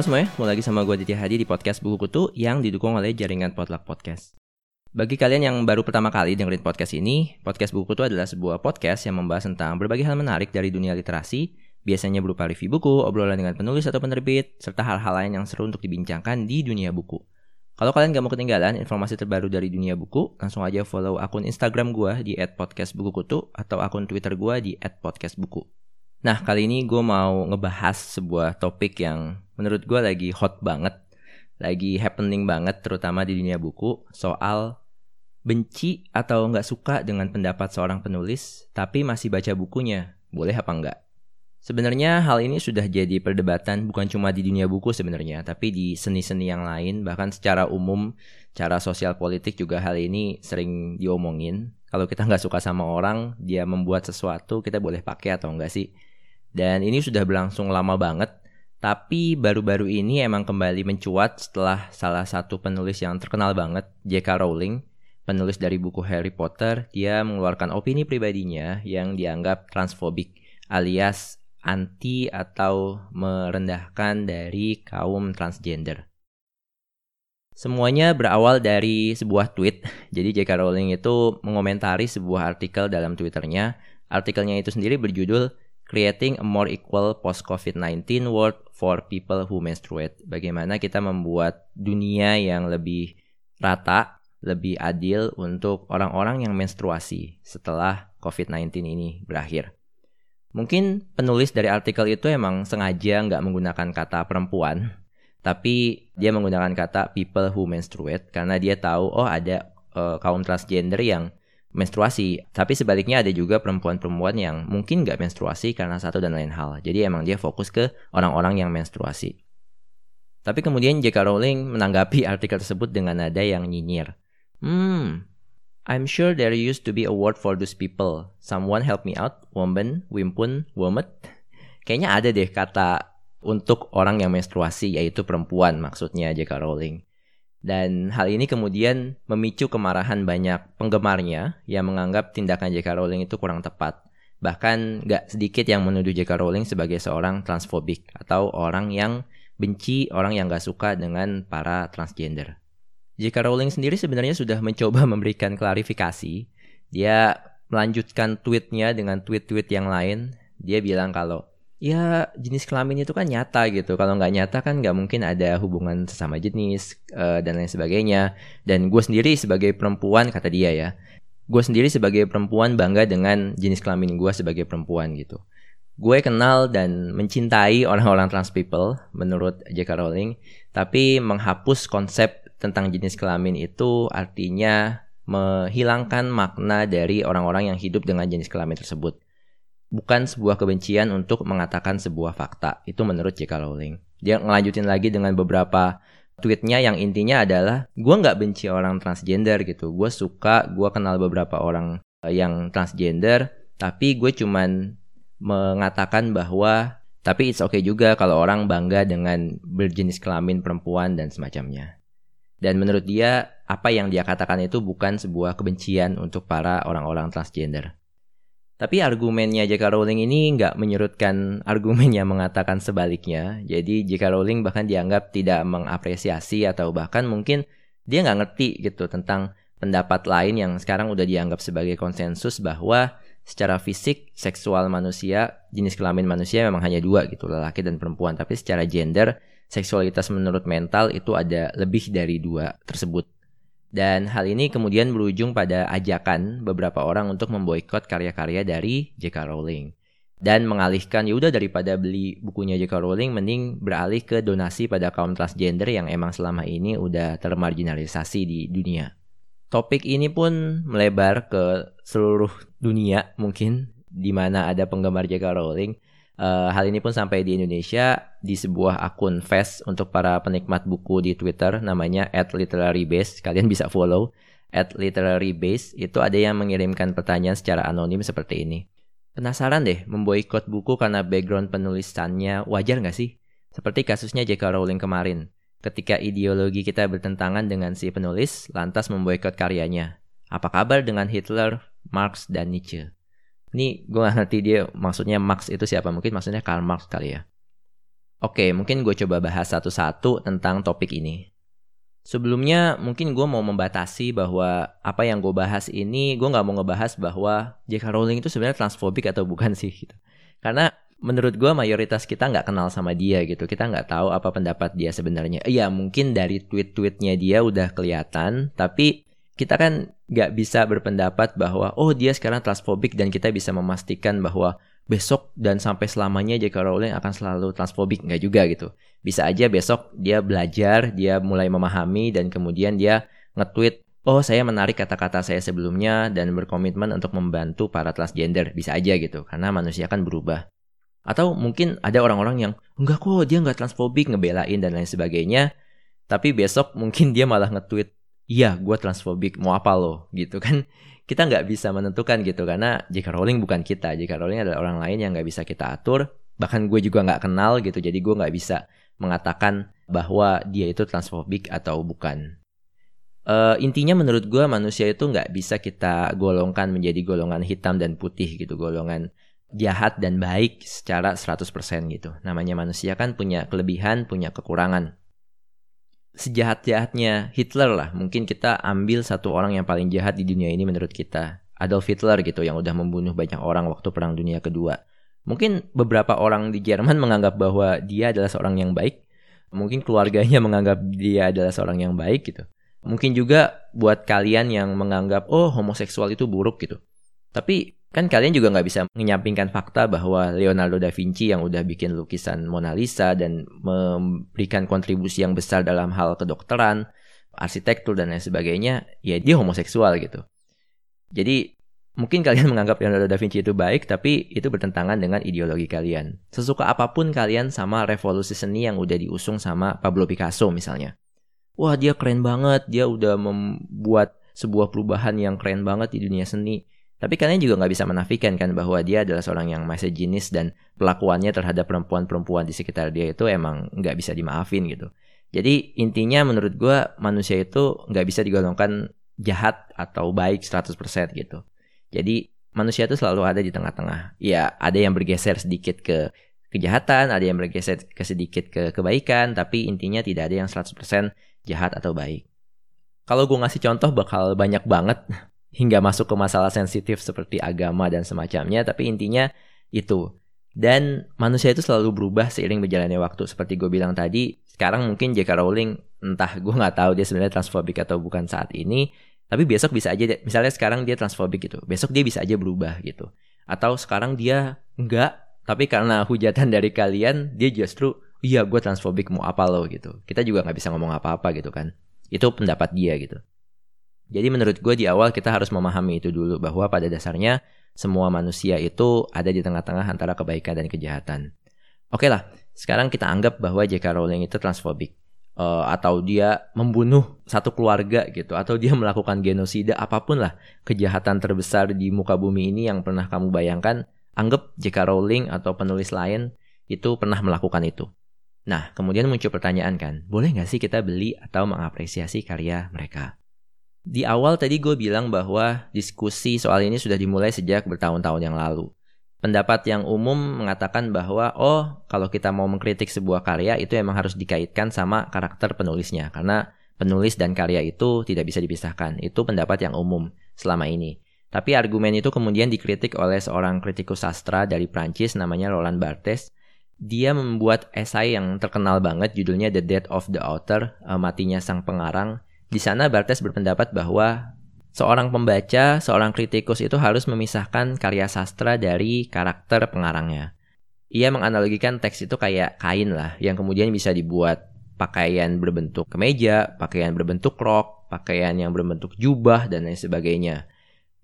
Halo semuanya, mulai lagi sama gue Ditya Hadi di podcast Buku Kutu yang didukung oleh jaringan Potluck Podcast. Bagi kalian yang baru pertama kali dengerin podcast ini, podcast Buku Kutu adalah sebuah podcast yang membahas tentang berbagai hal menarik dari dunia literasi, biasanya berupa review buku, obrolan dengan penulis atau penerbit, serta hal-hal lain yang seru untuk dibincangkan di dunia buku. Kalau kalian gak mau ketinggalan informasi terbaru dari dunia buku, langsung aja follow akun Instagram gue di @podcastbukukutu atau akun Twitter gue di @podcastbuku. Nah, kali ini gue mau ngebahas sebuah topik yang menurut gue lagi hot banget, lagi happening banget, terutama di dunia buku, soal benci atau nggak suka dengan pendapat seorang penulis, tapi masih baca bukunya, boleh apa enggak? Sebenarnya hal ini sudah jadi perdebatan bukan cuma di dunia buku sebenarnya, tapi di seni-seni yang lain, bahkan secara umum, cara sosial politik juga hal ini sering diomongin. Kalau kita nggak suka sama orang, dia membuat sesuatu, kita boleh pakai atau enggak sih? Dan ini sudah berlangsung lama banget, tapi baru-baru ini emang kembali mencuat setelah salah satu penulis yang terkenal banget, J.K. Rowling, penulis dari buku Harry Potter, dia mengeluarkan opini pribadinya yang dianggap transfobik alias anti atau merendahkan dari kaum transgender. Semuanya berawal dari sebuah tweet. Jadi J.K. Rowling itu mengomentari sebuah artikel dalam Twitternya. Artikelnya itu sendiri berjudul Creating a More Equal Post-COVID-19 World for People Who Menstruate. Bagaimana kita membuat dunia yang lebih rata, lebih adil untuk orang-orang yang menstruasi setelah COVID-19 ini berakhir. Mungkin penulis dari artikel itu emang sengaja nggak menggunakan kata perempuan, tapi dia menggunakan kata people who menstruate karena dia tahu oh ada uh, kaum transgender yang menstruasi. Tapi sebaliknya ada juga perempuan-perempuan yang mungkin nggak menstruasi karena satu dan lain hal. Jadi emang dia fokus ke orang-orang yang menstruasi. Tapi kemudian J.K. Rowling menanggapi artikel tersebut dengan nada yang nyinyir. Hmm, I'm sure there used to be a word for those people. Someone help me out, woman, wimpun, womet. Kayaknya ada deh kata untuk orang yang menstruasi, yaitu perempuan maksudnya J.K. Rowling. Dan hal ini kemudian memicu kemarahan banyak penggemarnya yang menganggap tindakan J.K. Rowling itu kurang tepat. Bahkan gak sedikit yang menuduh J.K. Rowling sebagai seorang transfobik atau orang yang benci orang yang gak suka dengan para transgender. J.K. Rowling sendiri sebenarnya sudah mencoba memberikan klarifikasi. Dia melanjutkan tweetnya dengan tweet-tweet yang lain. Dia bilang kalau ya jenis kelamin itu kan nyata gitu. Kalau nggak nyata kan nggak mungkin ada hubungan sesama jenis uh, dan lain sebagainya. Dan gue sendiri sebagai perempuan kata dia ya, gue sendiri sebagai perempuan bangga dengan jenis kelamin gue sebagai perempuan gitu. Gue kenal dan mencintai orang-orang trans people menurut J.K. Rowling, tapi menghapus konsep tentang jenis kelamin itu artinya menghilangkan makna dari orang-orang yang hidup dengan jenis kelamin tersebut bukan sebuah kebencian untuk mengatakan sebuah fakta. Itu menurut J.K. Rowling. Dia ngelanjutin lagi dengan beberapa tweetnya yang intinya adalah gue nggak benci orang transgender gitu. Gue suka, gue kenal beberapa orang eh, yang transgender, tapi gue cuman mengatakan bahwa tapi it's okay juga kalau orang bangga dengan berjenis kelamin perempuan dan semacamnya. Dan menurut dia, apa yang dia katakan itu bukan sebuah kebencian untuk para orang-orang transgender. Tapi argumennya J.K. Rowling ini nggak menyurutkan argumen yang mengatakan sebaliknya. Jadi J.K. Rowling bahkan dianggap tidak mengapresiasi atau bahkan mungkin dia nggak ngerti gitu tentang pendapat lain yang sekarang udah dianggap sebagai konsensus bahwa secara fisik seksual manusia jenis kelamin manusia memang hanya dua gitu lelaki dan perempuan tapi secara gender seksualitas menurut mental itu ada lebih dari dua tersebut dan hal ini kemudian berujung pada ajakan beberapa orang untuk memboikot karya-karya dari J.K. Rowling. Dan mengalihkan, ya udah daripada beli bukunya J.K. Rowling, mending beralih ke donasi pada kaum transgender yang emang selama ini udah termarginalisasi di dunia. Topik ini pun melebar ke seluruh dunia mungkin, di mana ada penggemar J.K. Rowling Uh, hal ini pun sampai di Indonesia di sebuah akun fest untuk para penikmat buku di Twitter namanya @literarybase. Kalian bisa follow @literarybase. Itu ada yang mengirimkan pertanyaan secara anonim seperti ini. Penasaran deh memboikot buku karena background penulisannya wajar nggak sih? Seperti kasusnya J.K. Rowling kemarin. Ketika ideologi kita bertentangan dengan si penulis, lantas memboikot karyanya. Apa kabar dengan Hitler, Marx, dan Nietzsche? Ini gue gak ngerti dia maksudnya Marx itu siapa. Mungkin maksudnya Karl Marx kali ya. Oke, mungkin gue coba bahas satu-satu tentang topik ini. Sebelumnya mungkin gue mau membatasi bahwa apa yang gue bahas ini gue nggak mau ngebahas bahwa J.K. Rowling itu sebenarnya transfobik atau bukan sih gitu. Karena menurut gue mayoritas kita nggak kenal sama dia gitu. Kita nggak tahu apa pendapat dia sebenarnya. Iya mungkin dari tweet-tweetnya dia udah kelihatan, tapi kita kan nggak bisa berpendapat bahwa oh dia sekarang transfobik dan kita bisa memastikan bahwa besok dan sampai selamanya J.K. Rowling akan selalu transfobik. Nggak juga gitu. Bisa aja besok dia belajar dia mulai memahami dan kemudian dia nge-tweet oh saya menarik kata-kata saya sebelumnya dan berkomitmen untuk membantu para transgender. Bisa aja gitu karena manusia kan berubah. Atau mungkin ada orang-orang yang enggak kok dia nggak transfobik ngebelain dan lain sebagainya. Tapi besok mungkin dia malah nge-tweet iya gue transfobik mau apa lo? Gitu kan. Kita nggak bisa menentukan gitu karena jika Rowling bukan kita. Jika Rowling adalah orang lain yang nggak bisa kita atur. Bahkan gue juga nggak kenal gitu jadi gue nggak bisa mengatakan bahwa dia itu transfobik atau bukan. Uh, intinya menurut gue manusia itu nggak bisa kita golongkan menjadi golongan hitam dan putih gitu golongan jahat dan baik secara 100% gitu. Namanya manusia kan punya kelebihan punya kekurangan sejahat-jahatnya Hitler lah. Mungkin kita ambil satu orang yang paling jahat di dunia ini menurut kita. Adolf Hitler gitu yang udah membunuh banyak orang waktu Perang Dunia Kedua. Mungkin beberapa orang di Jerman menganggap bahwa dia adalah seorang yang baik. Mungkin keluarganya menganggap dia adalah seorang yang baik gitu. Mungkin juga buat kalian yang menganggap oh homoseksual itu buruk gitu. Tapi Kan kalian juga nggak bisa menyampingkan fakta bahwa Leonardo da Vinci yang udah bikin lukisan Mona Lisa dan memberikan kontribusi yang besar dalam hal kedokteran, arsitektur dan lain sebagainya, ya dia homoseksual gitu. Jadi mungkin kalian menganggap Leonardo da Vinci itu baik, tapi itu bertentangan dengan ideologi kalian. Sesuka apa pun kalian sama revolusi seni yang udah diusung sama Pablo Picasso misalnya. Wah dia keren banget, dia udah membuat sebuah perubahan yang keren banget di dunia seni tapi kalian juga nggak bisa menafikan kan bahwa dia adalah seorang yang masih jenis dan pelakuannya terhadap perempuan-perempuan di sekitar dia itu emang nggak bisa dimaafin gitu. Jadi intinya menurut gue manusia itu nggak bisa digolongkan jahat atau baik 100% gitu. Jadi manusia itu selalu ada di tengah-tengah. Ya ada yang bergeser sedikit ke kejahatan, ada yang bergeser ke sedikit ke kebaikan, tapi intinya tidak ada yang 100% jahat atau baik. Kalau gue ngasih contoh bakal banyak banget hingga masuk ke masalah sensitif seperti agama dan semacamnya, tapi intinya itu. Dan manusia itu selalu berubah seiring berjalannya waktu. Seperti gue bilang tadi, sekarang mungkin J.K. Rowling entah gue nggak tahu dia sebenarnya transfobik atau bukan saat ini, tapi besok bisa aja, misalnya sekarang dia transfobik gitu, besok dia bisa aja berubah gitu. Atau sekarang dia enggak, tapi karena hujatan dari kalian, dia justru, iya gue transfobik mau apa lo gitu. Kita juga nggak bisa ngomong apa-apa gitu kan. Itu pendapat dia gitu. Jadi menurut gue di awal kita harus memahami itu dulu bahwa pada dasarnya semua manusia itu ada di tengah-tengah antara kebaikan dan kejahatan. Oke lah, sekarang kita anggap bahwa J.K. Rowling itu transfobik. Uh, atau dia membunuh satu keluarga gitu atau dia melakukan genosida apa pun lah kejahatan terbesar di muka bumi ini yang pernah kamu bayangkan anggap J.K. Rowling atau penulis lain itu pernah melakukan itu nah kemudian muncul pertanyaan kan boleh nggak sih kita beli atau mengapresiasi karya mereka di awal tadi gue bilang bahwa diskusi soal ini sudah dimulai sejak bertahun-tahun yang lalu. Pendapat yang umum mengatakan bahwa oh kalau kita mau mengkritik sebuah karya itu emang harus dikaitkan sama karakter penulisnya karena penulis dan karya itu tidak bisa dipisahkan. Itu pendapat yang umum selama ini. Tapi argumen itu kemudian dikritik oleh seorang kritikus sastra dari Prancis namanya Roland Barthes. Dia membuat esai yang terkenal banget judulnya The Death of the Author, eh, matinya sang pengarang di sana Bartes berpendapat bahwa seorang pembaca, seorang kritikus itu harus memisahkan karya sastra dari karakter pengarangnya. Ia menganalogikan teks itu kayak kain lah, yang kemudian bisa dibuat pakaian berbentuk kemeja, pakaian berbentuk rok, pakaian yang berbentuk jubah, dan lain sebagainya.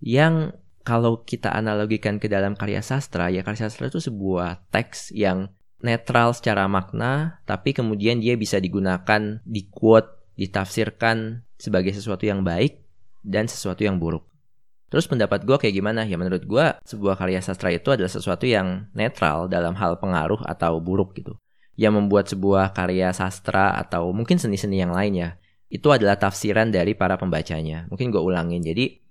Yang kalau kita analogikan ke dalam karya sastra, ya karya sastra itu sebuah teks yang netral secara makna, tapi kemudian dia bisa digunakan di quote ditafsirkan sebagai sesuatu yang baik dan sesuatu yang buruk. Terus pendapat gue kayak gimana? Ya menurut gue sebuah karya sastra itu adalah sesuatu yang netral dalam hal pengaruh atau buruk gitu. Yang membuat sebuah karya sastra atau mungkin seni-seni yang lainnya itu adalah tafsiran dari para pembacanya. Mungkin gue ulangin. Jadi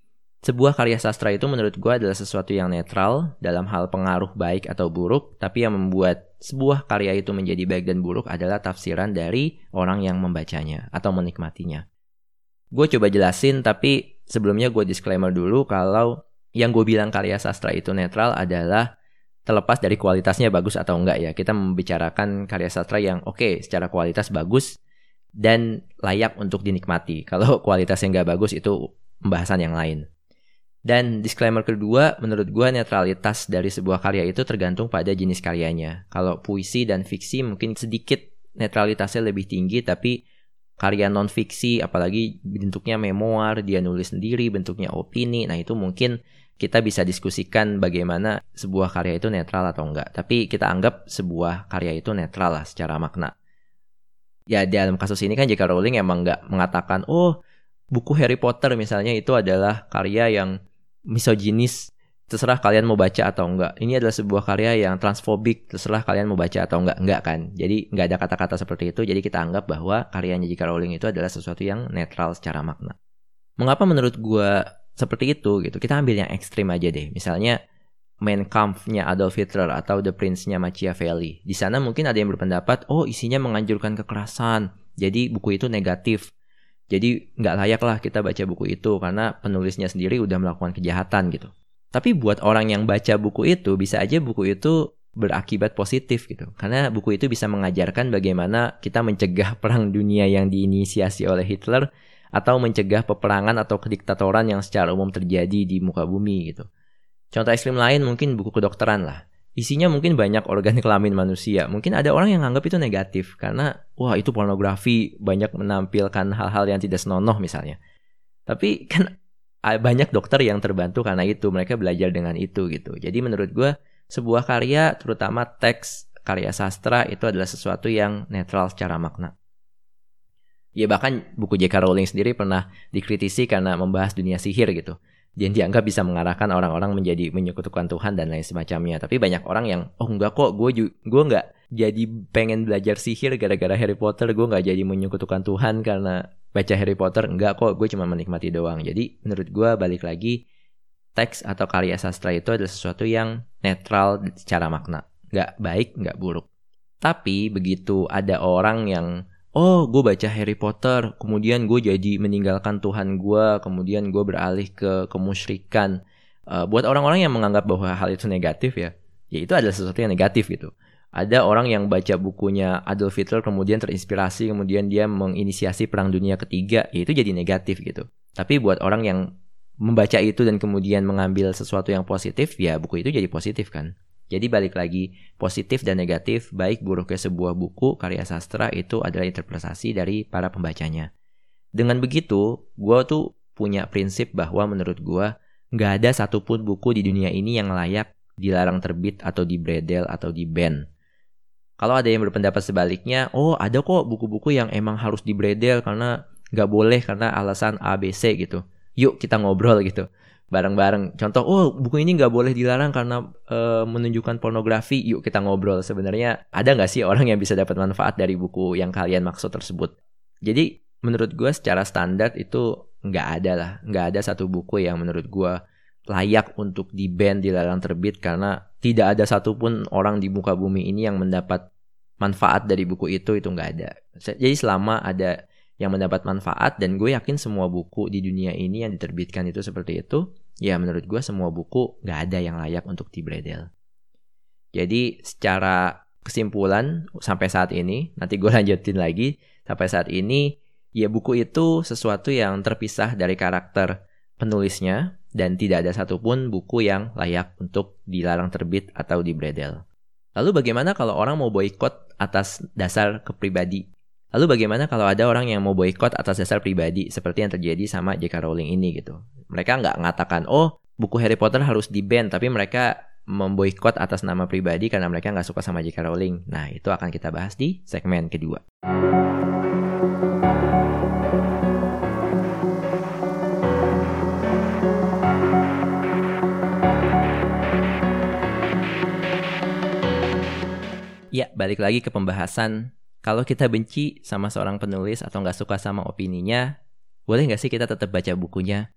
Sebuah karya sastra itu menurut gue adalah sesuatu yang netral dalam hal pengaruh baik atau buruk, tapi yang membuat sebuah karya itu menjadi baik dan buruk adalah tafsiran dari orang yang membacanya atau menikmatinya. Gue coba jelasin, tapi sebelumnya gue disclaimer dulu kalau yang gue bilang karya sastra itu netral adalah terlepas dari kualitasnya bagus atau enggak ya. Kita membicarakan karya sastra yang oke okay, secara kualitas bagus dan layak untuk dinikmati. Kalau kualitasnya nggak bagus itu pembahasan yang lain. Dan disclaimer kedua, menurut gue netralitas dari sebuah karya itu tergantung pada jenis karyanya. Kalau puisi dan fiksi mungkin sedikit netralitasnya lebih tinggi, tapi karya non fiksi, apalagi bentuknya memoir, dia nulis sendiri, bentuknya opini, nah itu mungkin kita bisa diskusikan bagaimana sebuah karya itu netral atau enggak. Tapi kita anggap sebuah karya itu netral lah secara makna. Ya dalam kasus ini kan J.K. Rowling emang nggak mengatakan, oh buku Harry Potter misalnya itu adalah karya yang misoginis terserah kalian mau baca atau enggak. Ini adalah sebuah karya yang transfobik, terserah kalian mau baca atau enggak. Enggak kan? Jadi enggak ada kata-kata seperti itu, jadi kita anggap bahwa karyanya J.K. Rowling itu adalah sesuatu yang netral secara makna. Mengapa menurut gua seperti itu gitu? Kita ambil yang ekstrim aja deh. Misalnya Mein Kampf-nya Adolf Hitler atau The Prince-nya Machiavelli. Di sana mungkin ada yang berpendapat, oh isinya menganjurkan kekerasan, jadi buku itu negatif. Jadi nggak layak lah kita baca buku itu karena penulisnya sendiri udah melakukan kejahatan gitu. Tapi buat orang yang baca buku itu bisa aja buku itu berakibat positif gitu. Karena buku itu bisa mengajarkan bagaimana kita mencegah perang dunia yang diinisiasi oleh Hitler atau mencegah peperangan atau kediktatoran yang secara umum terjadi di muka bumi gitu. Contoh ekstrim lain mungkin buku kedokteran lah isinya mungkin banyak organ kelamin manusia. Mungkin ada orang yang anggap itu negatif karena wah itu pornografi banyak menampilkan hal-hal yang tidak senonoh misalnya. Tapi kan banyak dokter yang terbantu karena itu mereka belajar dengan itu gitu. Jadi menurut gue sebuah karya terutama teks karya sastra itu adalah sesuatu yang netral secara makna. Ya bahkan buku J.K. Rowling sendiri pernah dikritisi karena membahas dunia sihir gitu yang dianggap bisa mengarahkan orang-orang menjadi menyekutukan Tuhan dan lain semacamnya. Tapi banyak orang yang oh enggak kok gue gue enggak jadi pengen belajar sihir gara-gara Harry Potter gue nggak jadi menyekutukan Tuhan karena baca Harry Potter enggak kok gue cuma menikmati doang. Jadi menurut gue balik lagi teks atau karya sastra itu adalah sesuatu yang netral secara makna, nggak baik nggak buruk. Tapi begitu ada orang yang oh gue baca Harry Potter kemudian gue jadi meninggalkan Tuhan gue kemudian gue beralih ke kemusyrikan. Uh, buat orang-orang yang menganggap bahwa hal itu negatif ya ya itu adalah sesuatu yang negatif gitu. Ada orang yang baca bukunya Adolf Hitler kemudian terinspirasi kemudian dia menginisiasi perang dunia ketiga ya itu jadi negatif gitu. Tapi buat orang yang membaca itu dan kemudian mengambil sesuatu yang positif ya buku itu jadi positif kan jadi balik lagi, positif dan negatif, baik buruknya sebuah buku karya sastra itu adalah interpretasi dari para pembacanya. Dengan begitu, gue tuh punya prinsip bahwa menurut gue nggak ada satupun buku di dunia ini yang layak dilarang terbit atau dibredel atau di ban. Kalau ada yang berpendapat sebaliknya, oh ada kok buku-buku yang emang harus dibredel karena nggak boleh karena alasan ABC gitu. Yuk kita ngobrol gitu bareng-bareng. Contoh, oh buku ini nggak boleh dilarang karena uh, menunjukkan pornografi. Yuk kita ngobrol. Sebenarnya ada nggak sih orang yang bisa dapat manfaat dari buku yang kalian maksud tersebut? Jadi menurut gue secara standar itu nggak ada lah. Nggak ada satu buku yang menurut gue layak untuk di ban dilarang terbit karena tidak ada satupun orang di muka bumi ini yang mendapat manfaat dari buku itu itu nggak ada. Jadi selama ada yang mendapat manfaat dan gue yakin semua buku di dunia ini yang diterbitkan itu seperti itu ya menurut gue semua buku gak ada yang layak untuk dibredel jadi secara kesimpulan sampai saat ini nanti gue lanjutin lagi sampai saat ini ya buku itu sesuatu yang terpisah dari karakter penulisnya dan tidak ada satupun buku yang layak untuk dilarang terbit atau dibredel. Lalu bagaimana kalau orang mau boykot atas dasar kepribadi Lalu bagaimana kalau ada orang yang mau boykot atas dasar pribadi seperti yang terjadi sama J.K. Rowling ini gitu? Mereka nggak mengatakan, oh buku Harry Potter harus di ban, tapi mereka memboikot atas nama pribadi karena mereka nggak suka sama J.K. Rowling. Nah itu akan kita bahas di segmen kedua. Ya, balik lagi ke pembahasan kalau kita benci sama seorang penulis atau nggak suka sama opininya, boleh nggak sih kita tetap baca bukunya?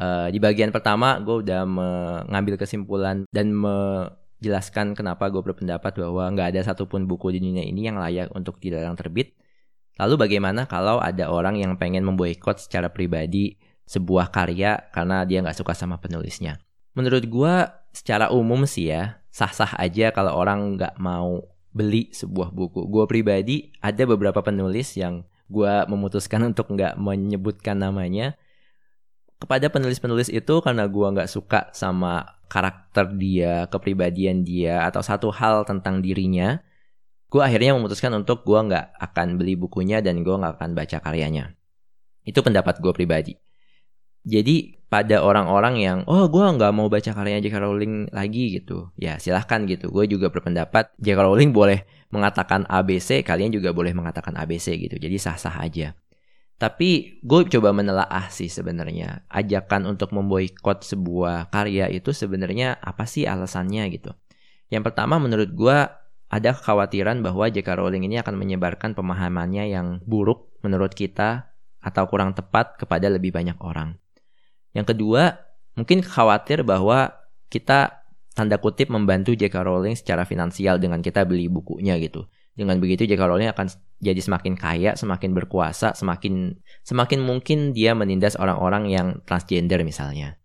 Uh, di bagian pertama gue udah mengambil kesimpulan dan menjelaskan kenapa gue berpendapat bahwa nggak ada satupun buku di dunia ini yang layak untuk dilarang terbit. Lalu bagaimana kalau ada orang yang pengen memboikot secara pribadi sebuah karya karena dia nggak suka sama penulisnya? Menurut gue secara umum sih ya sah-sah aja kalau orang nggak mau beli sebuah buku. Gue pribadi ada beberapa penulis yang gue memutuskan untuk nggak menyebutkan namanya kepada penulis-penulis itu karena gue nggak suka sama karakter dia, kepribadian dia, atau satu hal tentang dirinya, gue akhirnya memutuskan untuk gue nggak akan beli bukunya dan gue nggak akan baca karyanya. Itu pendapat gue pribadi. Jadi pada orang-orang yang oh gue nggak mau baca karyanya J.K. Rowling lagi gitu, ya silahkan gitu. Gue juga berpendapat J.K. Rowling boleh mengatakan ABC, kalian juga boleh mengatakan ABC gitu. Jadi sah-sah aja. Tapi gue coba menelaah sih sebenarnya ajakan untuk memboikot sebuah karya itu sebenarnya apa sih alasannya gitu. Yang pertama menurut gue ada kekhawatiran bahwa J.K. Rowling ini akan menyebarkan pemahamannya yang buruk menurut kita atau kurang tepat kepada lebih banyak orang. Yang kedua, mungkin khawatir bahwa kita tanda kutip membantu J.K. Rowling secara finansial dengan kita beli bukunya gitu. Dengan begitu J.K. Rowling akan jadi semakin kaya, semakin berkuasa, semakin semakin mungkin dia menindas orang-orang yang transgender misalnya.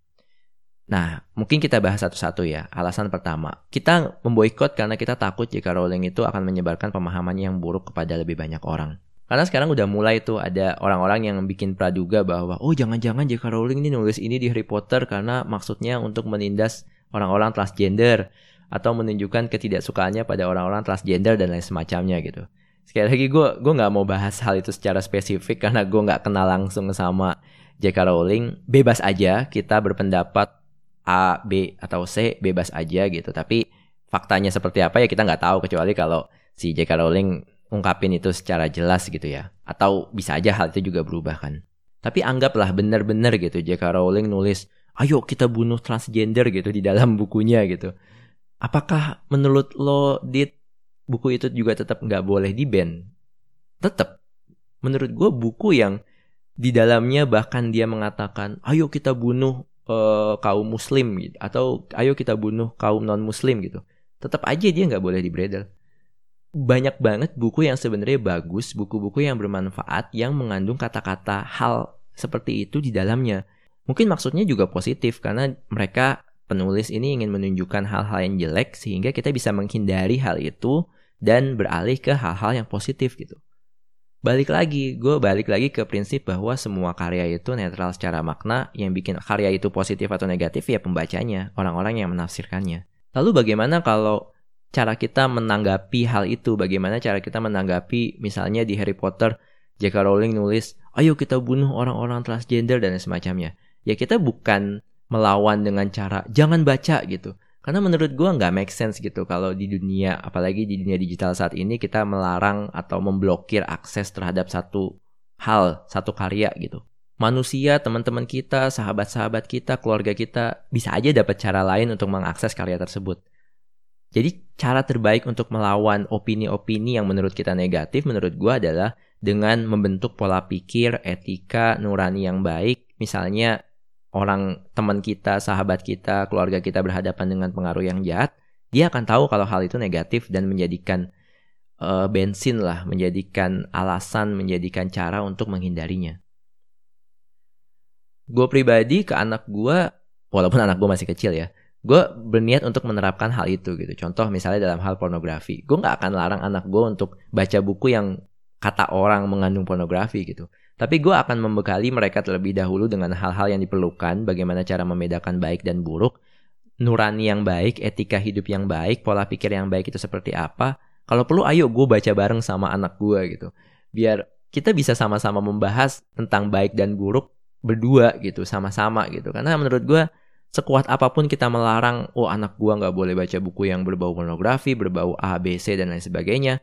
Nah, mungkin kita bahas satu-satu ya. Alasan pertama, kita memboikot karena kita takut jika Rowling itu akan menyebarkan pemahaman yang buruk kepada lebih banyak orang. Karena sekarang udah mulai tuh ada orang-orang yang bikin praduga bahwa oh jangan-jangan J.K. Rowling ini nulis ini di Harry Potter karena maksudnya untuk menindas orang-orang transgender atau menunjukkan ketidaksukaannya pada orang-orang transgender dan lain semacamnya gitu. Sekali lagi gue gue nggak mau bahas hal itu secara spesifik karena gue nggak kenal langsung sama J.K. Rowling. Bebas aja kita berpendapat A, B atau C bebas aja gitu. Tapi faktanya seperti apa ya kita nggak tahu kecuali kalau si J.K. Rowling ungkapin itu secara jelas gitu ya. Atau bisa aja hal itu juga berubah kan. Tapi anggaplah benar-benar gitu J.K. Rowling nulis, ayo kita bunuh transgender gitu di dalam bukunya gitu apakah menurut lo dit buku itu juga tetap nggak boleh di ban? Tetap. Menurut gue buku yang di dalamnya bahkan dia mengatakan, ayo kita bunuh uh, kaum muslim gitu, atau ayo kita bunuh kaum non muslim gitu. Tetap aja dia nggak boleh di bredel. Banyak banget buku yang sebenarnya bagus, buku-buku yang bermanfaat yang mengandung kata-kata hal seperti itu di dalamnya. Mungkin maksudnya juga positif karena mereka penulis ini ingin menunjukkan hal-hal yang jelek sehingga kita bisa menghindari hal itu dan beralih ke hal-hal yang positif gitu. Balik lagi, gue balik lagi ke prinsip bahwa semua karya itu netral secara makna, yang bikin karya itu positif atau negatif ya pembacanya, orang-orang yang menafsirkannya. Lalu bagaimana kalau cara kita menanggapi hal itu, bagaimana cara kita menanggapi misalnya di Harry Potter, J.K. Rowling nulis, ayo kita bunuh orang-orang transgender dan semacamnya. Ya kita bukan melawan dengan cara jangan baca gitu. Karena menurut gue nggak make sense gitu kalau di dunia, apalagi di dunia digital saat ini kita melarang atau memblokir akses terhadap satu hal, satu karya gitu. Manusia, teman-teman kita, sahabat-sahabat kita, keluarga kita bisa aja dapat cara lain untuk mengakses karya tersebut. Jadi cara terbaik untuk melawan opini-opini yang menurut kita negatif menurut gue adalah dengan membentuk pola pikir, etika, nurani yang baik. Misalnya orang teman kita, sahabat kita, keluarga kita berhadapan dengan pengaruh yang jahat, dia akan tahu kalau hal itu negatif dan menjadikan uh, bensin lah, menjadikan alasan, menjadikan cara untuk menghindarinya. Gue pribadi ke anak gue, walaupun anak gue masih kecil ya, gue berniat untuk menerapkan hal itu gitu. Contoh misalnya dalam hal pornografi, gue nggak akan larang anak gue untuk baca buku yang kata orang mengandung pornografi gitu. Tapi gue akan membekali mereka terlebih dahulu dengan hal-hal yang diperlukan, bagaimana cara membedakan baik dan buruk, nurani yang baik, etika hidup yang baik, pola pikir yang baik itu seperti apa. Kalau perlu ayo gue baca bareng sama anak gue gitu. Biar kita bisa sama-sama membahas tentang baik dan buruk berdua gitu, sama-sama gitu. Karena menurut gue sekuat apa pun kita melarang, oh anak gue nggak boleh baca buku yang berbau pornografi, berbau A, B, C, dan lain sebagainya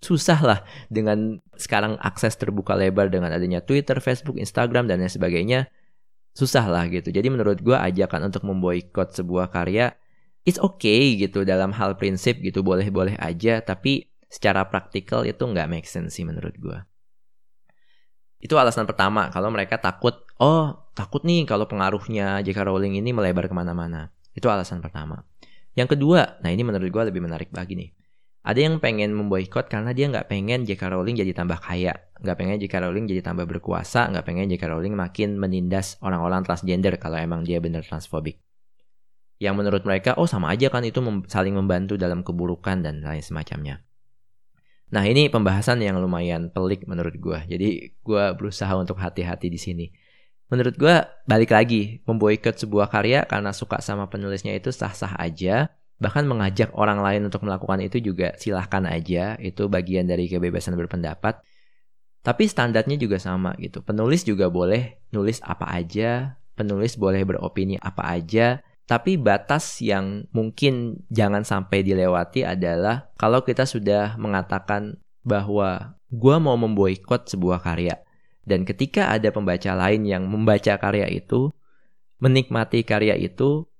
susah lah dengan sekarang akses terbuka lebar dengan adanya Twitter, Facebook, Instagram dan lain sebagainya susah lah gitu. Jadi menurut gue ajakan untuk memboikot sebuah karya it's okay gitu dalam hal prinsip gitu boleh-boleh aja tapi secara praktikal itu nggak make sense sih menurut gue. Itu alasan pertama kalau mereka takut oh takut nih kalau pengaruhnya J.K. Rowling ini melebar ke mana-mana. Itu alasan pertama. Yang kedua, nah ini menurut gue lebih menarik lagi nih. Ada yang pengen memboikot karena dia nggak pengen J.K. Rowling jadi tambah kaya, nggak pengen J.K. Rowling jadi tambah berkuasa, nggak pengen J.K. Rowling makin menindas orang-orang transgender kalau emang dia bener transfobik. Yang menurut mereka, oh sama aja kan itu saling membantu dalam keburukan dan lain semacamnya. Nah ini pembahasan yang lumayan pelik menurut gue. Jadi gue berusaha untuk hati-hati di sini. Menurut gue balik lagi memboikot sebuah karya karena suka sama penulisnya itu sah-sah aja. Bahkan mengajak orang lain untuk melakukan itu juga silahkan aja. Itu bagian dari kebebasan berpendapat. Tapi standarnya juga sama gitu. Penulis juga boleh nulis apa aja. Penulis boleh beropini apa aja tapi batas yang mungkin jangan sampai dilewati adalah kalau kita sudah mengatakan bahwa gue mau memboikot sebuah karya dan ketika ada pembaca lain yang membaca karya itu menikmati karya itu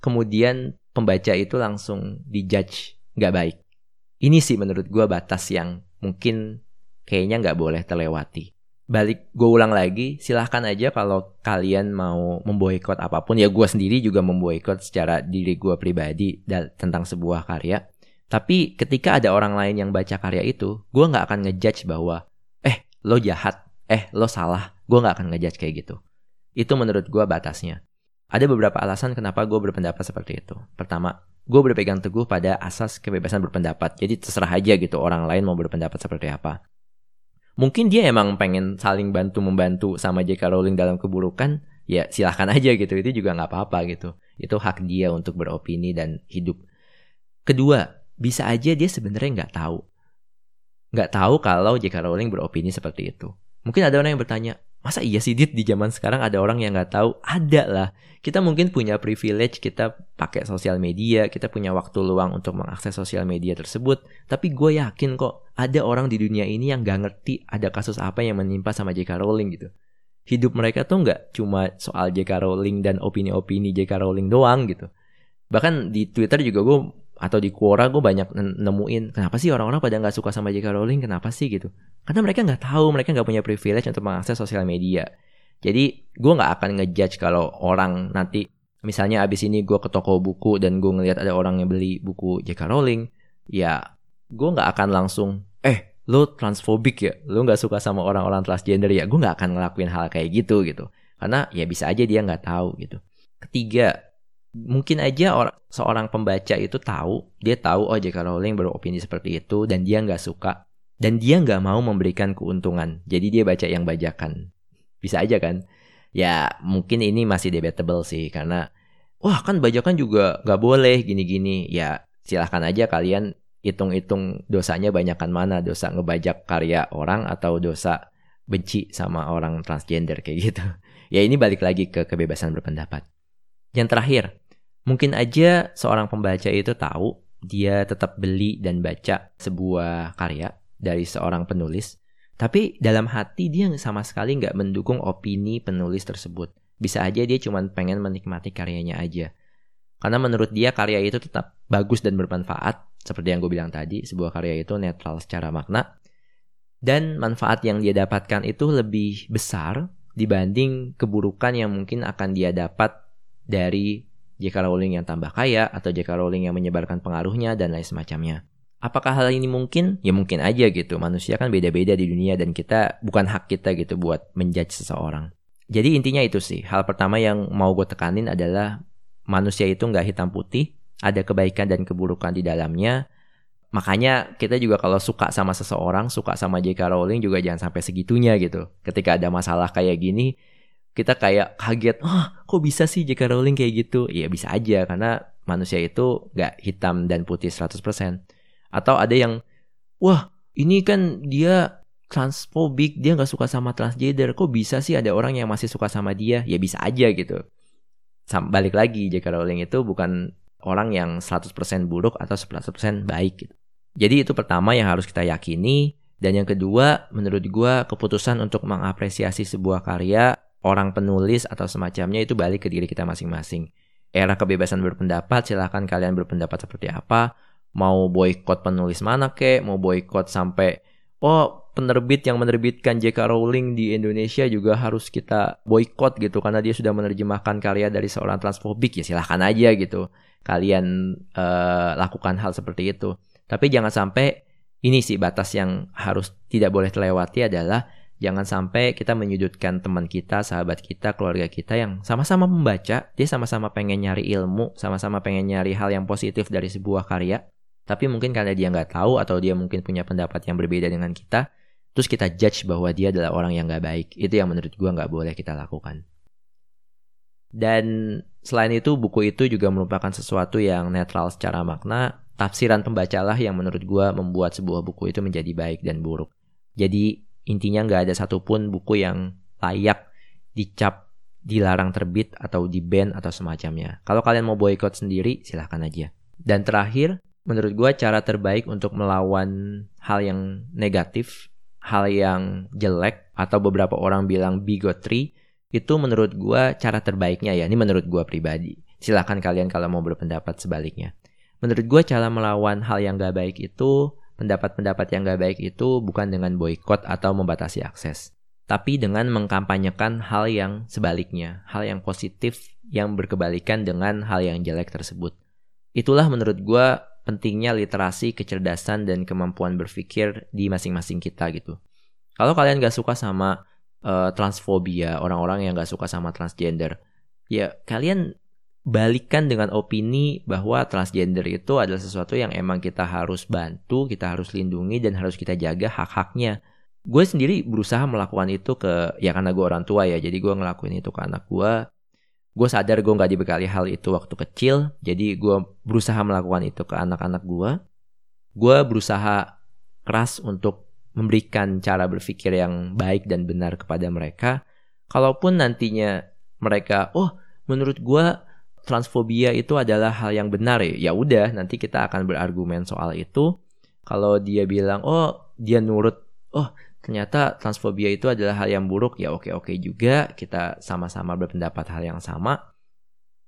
kemudian pembaca itu langsung dijudge nggak baik. Ini sih menurut gue batas yang mungkin kayaknya nggak boleh terlewati. Balik gue ulang lagi, silahkan aja kalau kalian mau memboikot apa pun. Ya gue sendiri juga memboikot secara diri gue pribadi tentang sebuah karya. Tapi ketika ada orang lain yang baca karya itu, gue nggak akan ngejudge bahwa, eh lo jahat, eh lo salah. Gue nggak akan ngejudge kayak gitu. Itu menurut gue batasnya. Ada beberapa alasan kenapa gue berpendapat seperti itu. Pertama, gue berpegang teguh pada asas kebebasan berpendapat. Jadi terserah aja gitu orang lain mau berpendapat seperti apa. Mungkin dia emang pengen saling bantu-membantu sama J.K. Rowling dalam keburukan, ya silahkan aja gitu. Itu juga nggak apa-apa gitu. Itu hak dia untuk beropini dan hidup. Kedua, bisa aja dia sebenarnya nggak tahu. Nggak tahu kalau J.K. Rowling beropini seperti itu. Mungkin ada orang yang bertanya, Masa iya sih Dit di zaman sekarang ada orang yang nggak tahu? Ada lah. Kita mungkin punya privilege, kita pakai sosial media, kita punya waktu luang untuk mengakses sosial media tersebut. Tapi gue yakin kok ada orang di dunia ini yang nggak ngerti ada kasus apa yang menimpa sama J.K. Rowling gitu. Hidup mereka tuh nggak cuma soal J.K. Rowling dan opini-opini J.K. Rowling doang gitu. Bahkan di Twitter juga gue atau di Quora gue banyak nemuin kenapa sih orang-orang pada nggak suka sama J.K. Rowling? Kenapa sih gitu. Karena mereka nggak tahu mereka nggak punya privilege untuk mengakses sosial media. Jadi gue nggak akan ngejudge kalau orang nanti misalnya abis ini gue ke toko buku dan gue ngelihat ada orang yang beli buku J.K. Rowling ya gue nggak akan langsung eh lo transfobik ya? Lo nggak suka sama orang-orang transgender ya? Gue nggak akan ngelakuin hal kayak gitu gitu. Karena ya bisa aja dia nggak tahu gitu. Ketiga mungkin aja or seorang pembaca itu tahu dia tahu oh J.K. Rowling beropini seperti itu dan dia nggak suka dan dia nggak mau memberikan keuntungan. Jadi dia baca yang bajakan. Bisa aja kan? Ya mungkin ini masih debatable sih karena wah kan bajakan juga nggak boleh gini-gini. Ya silahkan aja kalian hitung-hitung dosanya banyakkan mana. Dosa ngebajak karya orang atau dosa benci sama orang transgender kayak gitu. Ya ini balik lagi ke kebebasan berpendapat. Yang terakhir Mungkin aja seorang pembaca itu tahu dia tetap beli dan baca sebuah karya dari seorang penulis, tapi dalam hati dia sama sekali nggak mendukung opini penulis tersebut. Bisa aja dia cuma pengen menikmati karyanya aja. Karena menurut dia karya itu tetap bagus dan bermanfaat, seperti yang gue bilang tadi, sebuah karya itu netral secara makna. Dan manfaat yang dia dapatkan itu lebih besar dibanding keburukan yang mungkin akan dia dapat dari J.K. Rowling yang tambah kaya atau J.K. Rowling yang menyebarkan pengaruhnya dan lain semacamnya. Apakah hal ini mungkin? Ya mungkin aja gitu. Manusia kan beda-beda di dunia dan kita bukan hak kita gitu buat menjudge seseorang. Jadi intinya itu sih. Hal pertama yang mau gue tekanin adalah manusia itu nggak hitam putih. Ada kebaikan dan keburukan di dalamnya. Makanya kita juga kalau suka sama seseorang, suka sama J.K. Rowling juga jangan sampai segitunya gitu. Ketika ada masalah kayak gini, kita kayak kaget, ah kok bisa sih J.K. Rowling kayak gitu? Iya bisa aja karena manusia itu nggak hitam dan putih 100%. Atau ada yang, wah ini kan dia transfobik, dia nggak suka sama transgender, kok bisa sih ada orang yang masih suka sama dia? Ya bisa aja gitu. Sam balik lagi, J.K. Rowling itu bukan orang yang 100% buruk atau 100% baik gitu. Jadi itu pertama yang harus kita yakini. Dan yang kedua, menurut gue keputusan untuk mengapresiasi sebuah karya orang penulis atau semacamnya itu balik ke diri kita masing-masing. Era kebebasan berpendapat, silahkan kalian berpendapat seperti apa. Mau boykot penulis mana kek, mau boykot sampai oh penerbit yang menerbitkan J.K. Rowling di Indonesia juga harus kita boykot gitu karena dia sudah menerjemahkan karya dari seorang transfobik ya silahkan aja gitu kalian uh, lakukan hal seperti itu tapi jangan sampai ini sih batas yang harus tidak boleh terlewati adalah jangan sampai kita menyudutkan teman kita, sahabat kita, keluarga kita yang sama-sama membaca, dia sama-sama pengen nyari ilmu, sama-sama pengen nyari hal yang positif dari sebuah karya, tapi mungkin karena dia nggak tahu atau dia mungkin punya pendapat yang berbeda dengan kita, terus kita judge bahwa dia adalah orang yang nggak baik. Itu yang menurut gue nggak boleh kita lakukan. Dan selain itu, buku itu juga merupakan sesuatu yang netral secara makna, tafsiran pembacalah yang menurut gue membuat sebuah buku itu menjadi baik dan buruk. Jadi intinya nggak ada satupun buku yang layak dicap dilarang terbit atau di ban atau semacamnya. Kalau kalian mau boykot sendiri, silahkan aja. Dan terakhir, menurut gue cara terbaik untuk melawan hal yang negatif, hal yang jelek, atau beberapa orang bilang bigotry, itu menurut gue cara terbaiknya ya. Ini menurut gue pribadi. Silahkan kalian kalau mau berpendapat sebaliknya. Menurut gue cara melawan hal yang gak baik itu, pendapat-pendapat yang gak baik itu bukan dengan boykot atau membatasi akses. Tapi dengan mengkampanyekan hal yang sebaliknya, hal yang positif yang berkebalikan dengan hal yang jelek tersebut. Itulah menurut gue pentingnya literasi, kecerdasan, dan kemampuan berpikir di masing-masing kita gitu. Kalau kalian gak suka sama uh, transfobia, orang-orang yang gak suka sama transgender, ya kalian balikan dengan opini bahwa transgender itu adalah sesuatu yang emang kita harus bantu, kita harus lindungi dan harus kita jaga hak-haknya. Gue sendiri berusaha melakukan itu ke ya karena gue orang tua ya, jadi gue ngelakuin itu ke anak gue. Gue sadar gue nggak dibekali hal itu waktu kecil, jadi gue berusaha melakukan itu ke anak-anak gue. Gue berusaha keras untuk memberikan cara berpikir yang baik dan benar kepada mereka. Kalaupun nantinya mereka, oh menurut gue transfobia itu adalah hal yang benar ya. Ya udah, nanti kita akan berargumen soal itu. Kalau dia bilang, "Oh, dia nurut, oh, ternyata transfobia itu adalah hal yang buruk." Ya oke-oke juga, kita sama-sama berpendapat hal yang sama.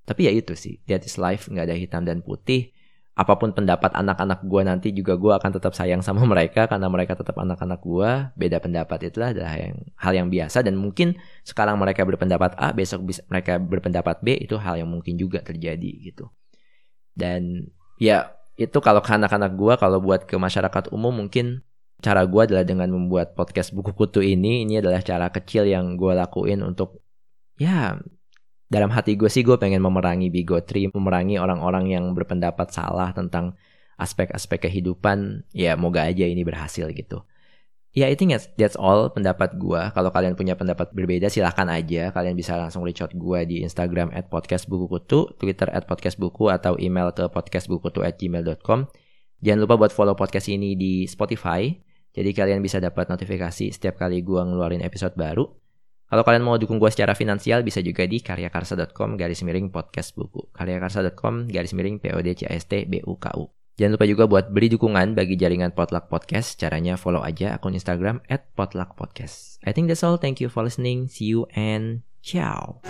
Tapi ya itu sih, that is life, nggak ada hitam dan putih apa pun pendapat anak-anak gue nanti juga gue akan tetap sayang sama mereka karena mereka tetap anak-anak gue beda pendapat itulah adalah yang hal yang biasa dan mungkin sekarang mereka berpendapat A besok bisa, mereka berpendapat B itu hal yang mungkin juga terjadi gitu. Dan ya itu kalau ke anak-anak gue kalau buat ke masyarakat umum mungkin cara gue adalah dengan membuat podcast buku kutu ini. Ini adalah cara kecil yang gue lakuin untuk ya dalam hati gue sih gue pengen memerangi bigotry, memerangi orang-orang yang berpendapat salah tentang aspek-aspek kehidupan. Ya moga aja ini berhasil gitu. Ya, I think that's all pendapat gue. Kalau kalian punya pendapat berbeda, silahkan aja. Kalian bisa langsung reach out gue di Instagram at podcastbukukutu, Twitter at podcastbuku, atau email ke podcastbukutu at gmail.com. Jangan lupa buat follow podcast ini di Spotify. Jadi kalian bisa dapat notifikasi setiap kali gue ngeluarin episode baru. Kalau kalian mau dukung gue secara finansial bisa juga di karyakarsa.com garis miring podcast buku. karyakarsa.com garis miring PODCAST BUKU. Jangan lupa juga buat beri dukungan bagi jaringan Potluck Podcast. Caranya follow aja akun Instagram at Potluck Podcast. I think that's all. Thank you for listening. See you and ciao.